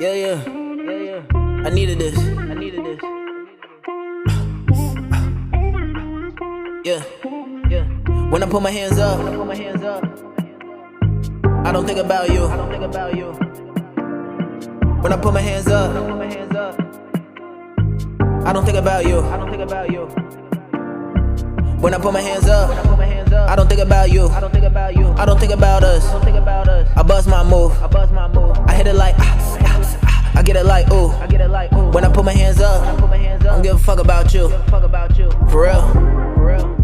Yeah, yeah, yeah, yeah. I needed this. I needed this. Yeah, yeah. When I put my hands up, I put my hands up, I don't think about you. I don't think about you. When I put my hands up, I put my hands up, I don't think about you. I don't think about you. When I put my hands up, I don't think about you. I don't think about you. I don't think about us. I bust my move. I bust my move. I hit it like ah, ah, get it like ooh. I get it like ooh. When I put my hands up, I put my hands up, I don't give a fuck about you. Fuck about you. For real. For real.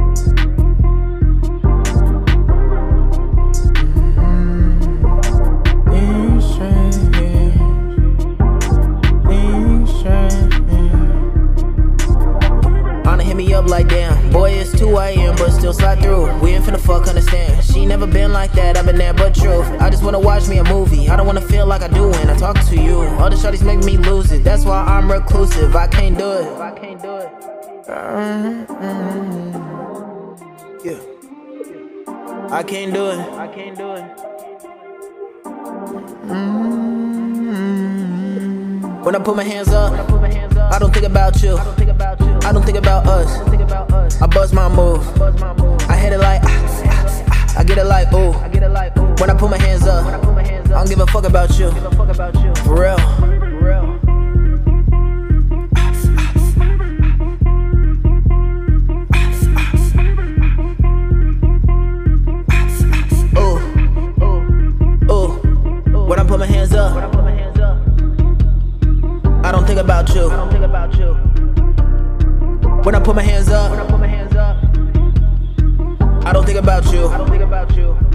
Ana hit me up like damn, boy it's 2 a.m. but still slide through. We ain't finna fuck understand. Never been like that, I've been there but truth. I just wanna watch me a movie. I don't wanna feel like I do when I talk to you. Other shorties make me lose it. That's why I'm reclusive. I can't do it. I can't do it. Mm-hmm. Yeah. I can't do it. I can't do it. Mm-hmm. When I put my hands up, I don't think about you. I don't think about us. I buzz my move. I hit it like. I get it like ooh. When I put my hands up, I don't give a fuck about you. For real. Ooh, ooh. When I put my hands up, I don't think about you. When I put my hands up, think about you. I don't think about you.